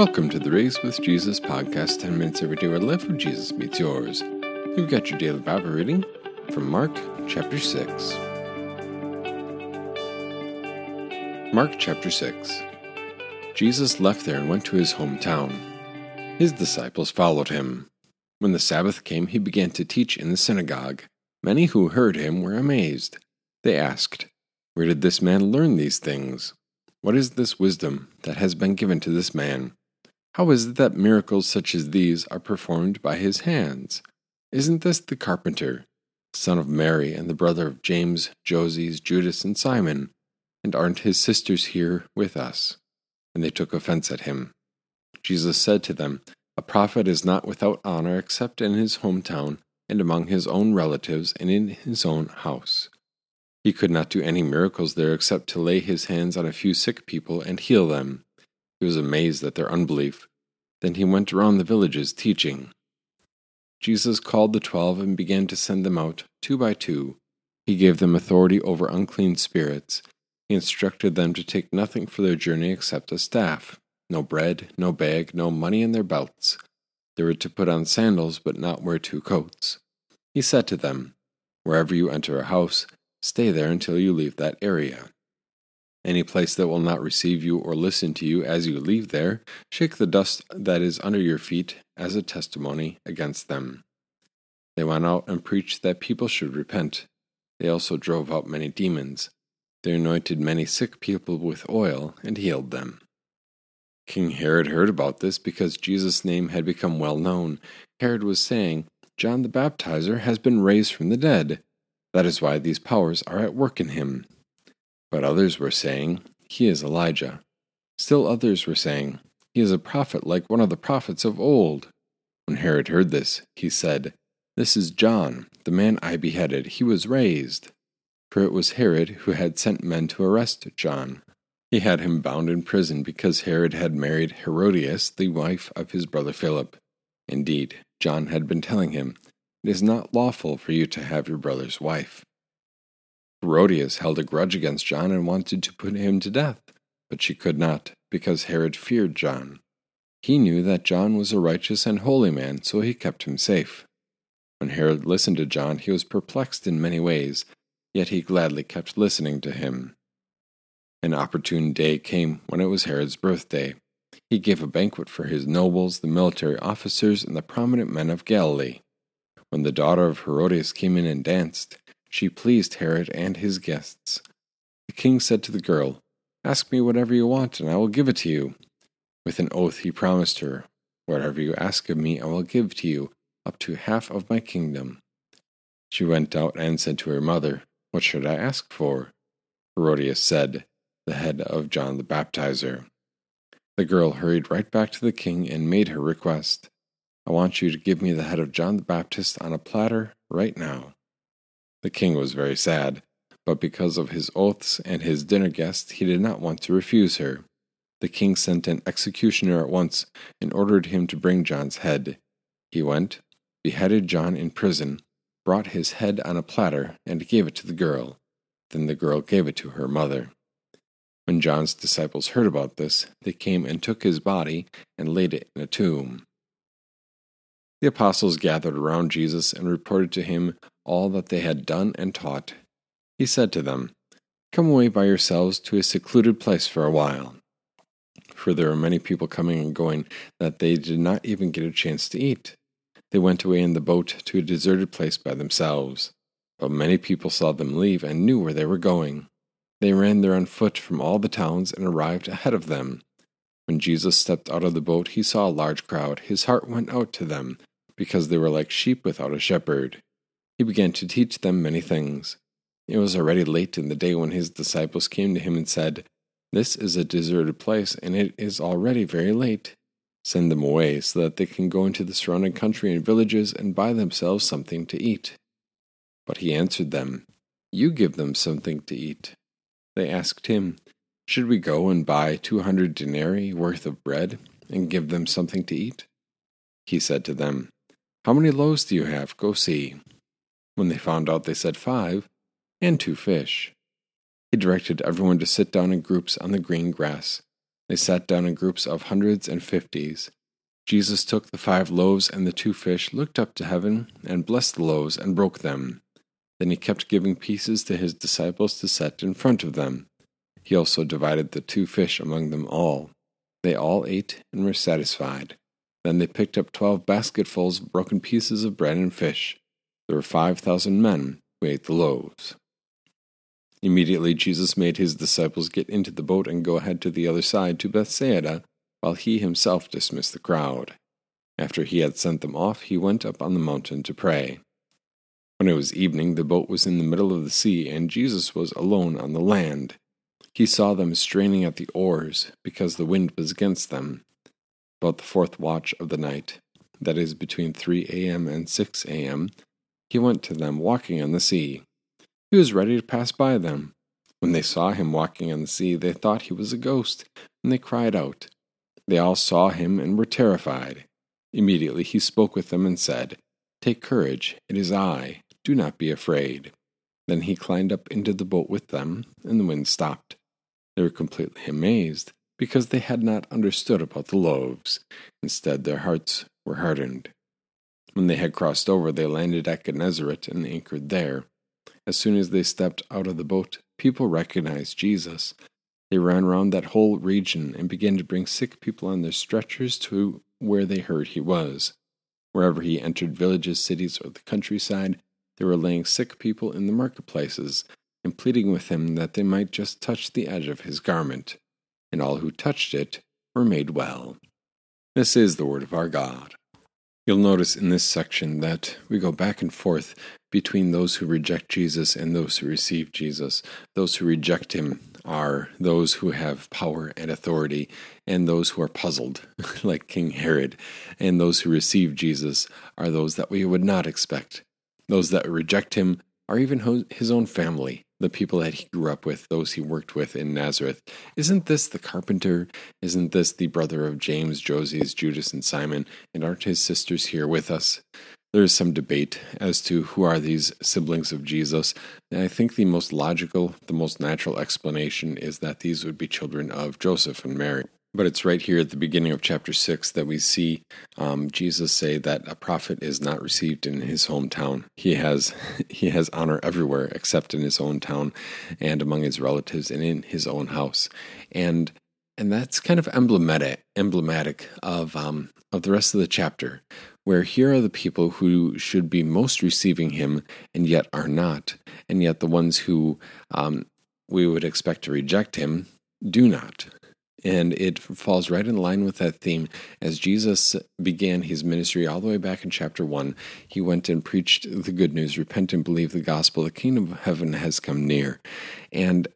Welcome to the Raised with Jesus podcast, 10 minutes every day where life of Jesus meets yours. You've got your daily Bible reading from Mark chapter 6. Mark chapter 6. Jesus left there and went to his hometown. His disciples followed him. When the Sabbath came, he began to teach in the synagogue. Many who heard him were amazed. They asked, Where did this man learn these things? What is this wisdom that has been given to this man? How is it that miracles such as these are performed by his hands? Isn't this the carpenter, son of Mary, and the brother of James, Joses, Judas, and Simon? And aren't his sisters here with us? And they took offense at him. Jesus said to them, A prophet is not without honor except in his hometown, and among his own relatives, and in his own house. He could not do any miracles there except to lay his hands on a few sick people and heal them. He was amazed at their unbelief. Then he went around the villages teaching. Jesus called the twelve and began to send them out, two by two. He gave them authority over unclean spirits. He instructed them to take nothing for their journey except a staff no bread, no bag, no money in their belts. They were to put on sandals, but not wear two coats. He said to them, Wherever you enter a house, stay there until you leave that area. Any place that will not receive you or listen to you as you leave there, shake the dust that is under your feet as a testimony against them. They went out and preached that people should repent. They also drove out many demons. They anointed many sick people with oil and healed them. King Herod heard about this because Jesus' name had become well known. Herod was saying, John the Baptizer has been raised from the dead. That is why these powers are at work in him. But others were saying, He is Elijah. Still others were saying, He is a prophet like one of the prophets of old. When Herod heard this, he said, This is John, the man I beheaded. He was raised. For it was Herod who had sent men to arrest John. He had him bound in prison because Herod had married Herodias, the wife of his brother Philip. Indeed, John had been telling him, It is not lawful for you to have your brother's wife. Herodias held a grudge against John and wanted to put him to death, but she could not, because Herod feared John. He knew that John was a righteous and holy man, so he kept him safe. When Herod listened to John, he was perplexed in many ways, yet he gladly kept listening to him. An opportune day came when it was Herod's birthday. He gave a banquet for his nobles, the military officers, and the prominent men of Galilee. When the daughter of Herodias came in and danced, she pleased Herod and his guests. The king said to the girl, Ask me whatever you want, and I will give it to you. With an oath he promised her, Whatever you ask of me, I will give to you, up to half of my kingdom. She went out and said to her mother, What should I ask for? Herodias said, The head of John the Baptizer. The girl hurried right back to the king and made her request. I want you to give me the head of John the Baptist on a platter right now. The king was very sad, but because of his oaths and his dinner guests, he did not want to refuse her. The king sent an executioner at once and ordered him to bring John's head. He went, beheaded John in prison, brought his head on a platter, and gave it to the girl. Then the girl gave it to her mother. When John's disciples heard about this, they came and took his body and laid it in a tomb. The apostles gathered around Jesus and reported to him all that they had done and taught. He said to them, Come away by yourselves to a secluded place for a while. For there were many people coming and going that they did not even get a chance to eat. They went away in the boat to a deserted place by themselves. But many people saw them leave and knew where they were going. They ran there on foot from all the towns and arrived ahead of them. When Jesus stepped out of the boat, he saw a large crowd. His heart went out to them because they were like sheep without a shepherd. He began to teach them many things. It was already late in the day when his disciples came to him and said, This is a deserted place, and it is already very late. Send them away so that they can go into the surrounding country and villages and buy themselves something to eat. But he answered them, You give them something to eat. They asked him, Should we go and buy two hundred denarii worth of bread and give them something to eat? He said to them, how many loaves do you have? Go see. When they found out, they said five, and two fish. He directed everyone to sit down in groups on the green grass. They sat down in groups of hundreds and fifties. Jesus took the five loaves and the two fish, looked up to heaven, and blessed the loaves and broke them. Then he kept giving pieces to his disciples to set in front of them. He also divided the two fish among them all. They all ate and were satisfied. Then they picked up twelve basketfuls of broken pieces of bread and fish. There were five thousand men who ate the loaves. Immediately Jesus made his disciples get into the boat and go ahead to the other side to Bethsaida, while he himself dismissed the crowd. After he had sent them off, he went up on the mountain to pray. When it was evening, the boat was in the middle of the sea, and Jesus was alone on the land. He saw them straining at the oars, because the wind was against them. About the fourth watch of the night, that is, between 3 a.m. and 6 a.m., he went to them walking on the sea. He was ready to pass by them. When they saw him walking on the sea, they thought he was a ghost, and they cried out. They all saw him and were terrified. Immediately he spoke with them and said, Take courage, it is I, do not be afraid. Then he climbed up into the boat with them, and the wind stopped. They were completely amazed, because they had not understood about the loaves. Instead, their hearts were hardened. When they had crossed over, they landed at Gennesaret and anchored there. As soon as they stepped out of the boat, people recognized Jesus. They ran round that whole region and began to bring sick people on their stretchers to where they heard he was. Wherever he entered villages, cities, or the countryside, they were laying sick people in the marketplaces and pleading with him that they might just touch the edge of his garment. And all who touched it were made well. This is the word of our God. You'll notice in this section that we go back and forth between those who reject Jesus and those who receive Jesus. Those who reject him are those who have power and authority, and those who are puzzled, like King Herod. And those who receive Jesus are those that we would not expect. Those that reject him are even his own family, the people that he grew up with, those he worked with in Nazareth. Isn't this the carpenter? Isn't this the brother of James, Joses, Judas, and Simon? And aren't his sisters here with us? There is some debate as to who are these siblings of Jesus. And I think the most logical, the most natural explanation is that these would be children of Joseph and Mary. But it's right here at the beginning of chapter 6 that we see um, Jesus say that a prophet is not received in his hometown. He has, he has honor everywhere except in his own town and among his relatives and in his own house. And and that's kind of emblematic emblematic of um, of the rest of the chapter where here are the people who should be most receiving him and yet are not and yet the ones who um, we would expect to reject him do not and it falls right in line with that theme. As Jesus began his ministry all the way back in chapter 1, he went and preached the good news repent and believe the gospel. The kingdom of heaven has come near. And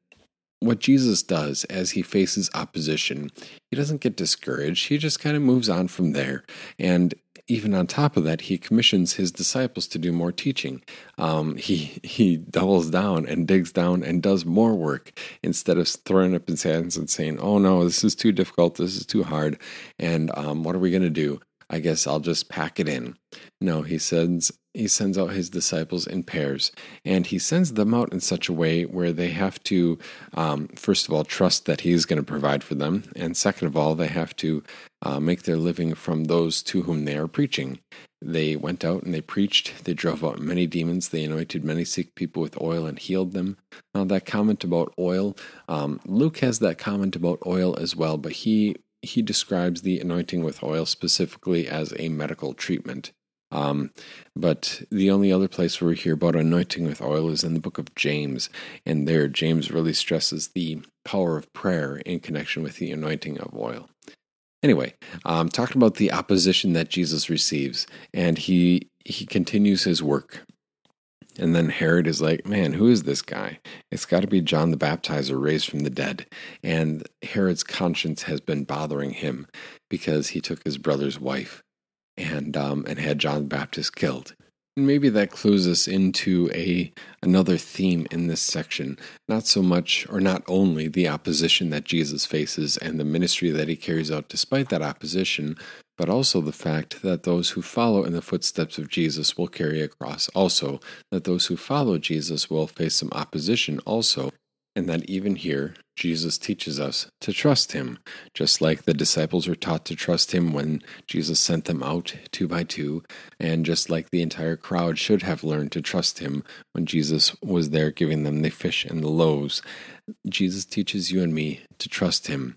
what Jesus does as he faces opposition, he doesn't get discouraged. He just kind of moves on from there. And even on top of that, he commissions his disciples to do more teaching. Um, he he doubles down and digs down and does more work instead of throwing up his hands and saying, "Oh no, this is too difficult. This is too hard." And um, what are we going to do? I guess I'll just pack it in. No, he sends he sends out his disciples in pairs, and he sends them out in such a way where they have to, um, first of all, trust that he's going to provide for them, and second of all, they have to uh, make their living from those to whom they are preaching. They went out and they preached. They drove out many demons. They anointed many sick people with oil and healed them. Now, that comment about oil, um, Luke has that comment about oil as well, but he he describes the anointing with oil specifically as a medical treatment. Um, but the only other place where we hear about anointing with oil is in the book of James. And there, James really stresses the power of prayer in connection with the anointing of oil. Anyway, um, talking about the opposition that Jesus receives, and he he continues his work. And then Herod is like, man, who is this guy? It's got to be John the Baptizer raised from the dead. And Herod's conscience has been bothering him because he took his brother's wife and um, and had John the Baptist killed. And maybe that clues us into a another theme in this section. Not so much or not only the opposition that Jesus faces and the ministry that he carries out despite that opposition, but also the fact that those who follow in the footsteps of Jesus will carry a cross also, that those who follow Jesus will face some opposition also, and that even here, Jesus teaches us to trust him, just like the disciples were taught to trust him when Jesus sent them out two by two, and just like the entire crowd should have learned to trust him when Jesus was there giving them the fish and the loaves. Jesus teaches you and me to trust him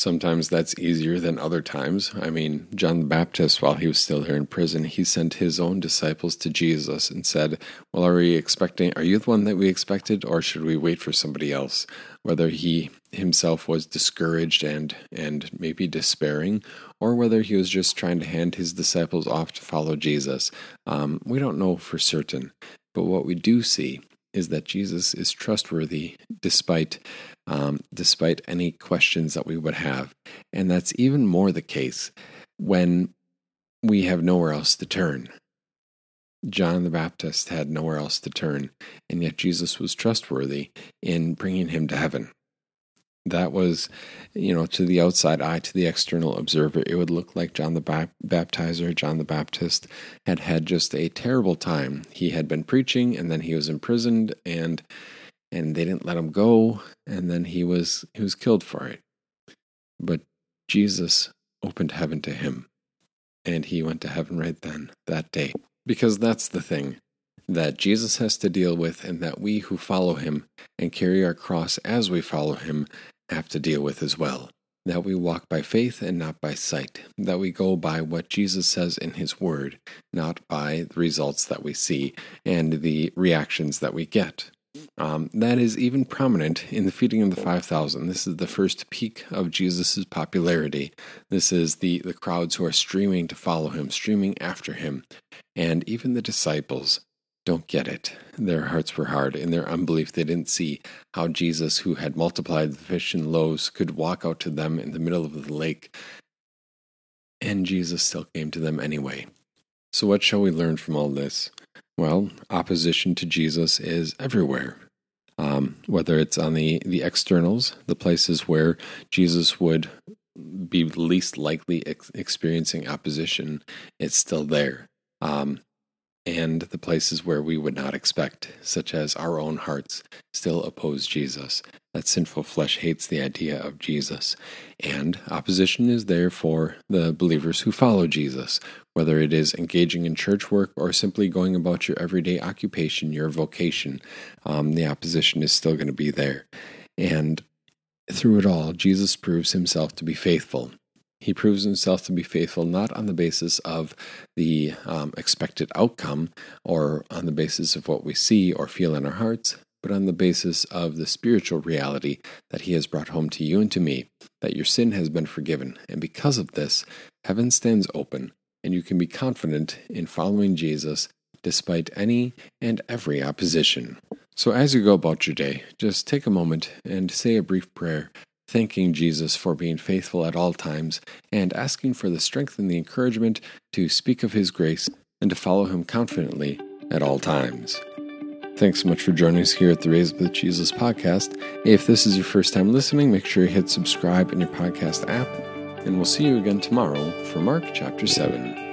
Sometimes that's easier than other times. I mean, John the Baptist, while he was still there in prison, he sent his own disciples to Jesus and said, Well, are we expecting, are you the one that we expected, or should we wait for somebody else? Whether he himself was discouraged and, and maybe despairing, or whether he was just trying to hand his disciples off to follow Jesus, um, we don't know for certain. But what we do see is that Jesus is trustworthy despite um, despite any questions that we would have, and that's even more the case when we have nowhere else to turn. John the Baptist had nowhere else to turn, and yet Jesus was trustworthy in bringing him to heaven. That was, you know, to the outside eye, to the external observer, it would look like John the Baptizer, John the Baptist, had had just a terrible time. He had been preaching, and then he was imprisoned, and and they didn't let him go, and then he was he was killed for it. But Jesus opened heaven to him, and he went to heaven right then, that day. Because that's the thing that Jesus has to deal with, and that we who follow him and carry our cross as we follow him have to deal with as well. That we walk by faith and not by sight. That we go by what Jesus says in his word, not by the results that we see and the reactions that we get. Um, that is even prominent in the feeding of the 5,000. This is the first peak of Jesus' popularity. This is the, the crowds who are streaming to follow him, streaming after him. And even the disciples don't get it. Their hearts were hard. In their unbelief, they didn't see how Jesus, who had multiplied the fish and loaves, could walk out to them in the middle of the lake. And Jesus still came to them anyway. So, what shall we learn from all this? Well, opposition to Jesus is everywhere. Um, whether it's on the, the externals, the places where Jesus would be least likely ex- experiencing opposition, it's still there. Um, and the places where we would not expect, such as our own hearts, still oppose Jesus. That sinful flesh hates the idea of Jesus. And opposition is there for the believers who follow Jesus, whether it is engaging in church work or simply going about your everyday occupation, your vocation. Um, the opposition is still going to be there. And through it all, Jesus proves himself to be faithful. He proves himself to be faithful not on the basis of the um, expected outcome or on the basis of what we see or feel in our hearts, but on the basis of the spiritual reality that He has brought home to you and to me, that your sin has been forgiven. And because of this, heaven stands open, and you can be confident in following Jesus despite any and every opposition. So, as you go about your day, just take a moment and say a brief prayer thanking Jesus for being faithful at all times, and asking for the strength and the encouragement to speak of His grace and to follow Him confidently at all times. Thanks so much for joining us here at the Raised with Jesus podcast. If this is your first time listening, make sure you hit subscribe in your podcast app, and we'll see you again tomorrow for Mark chapter 7.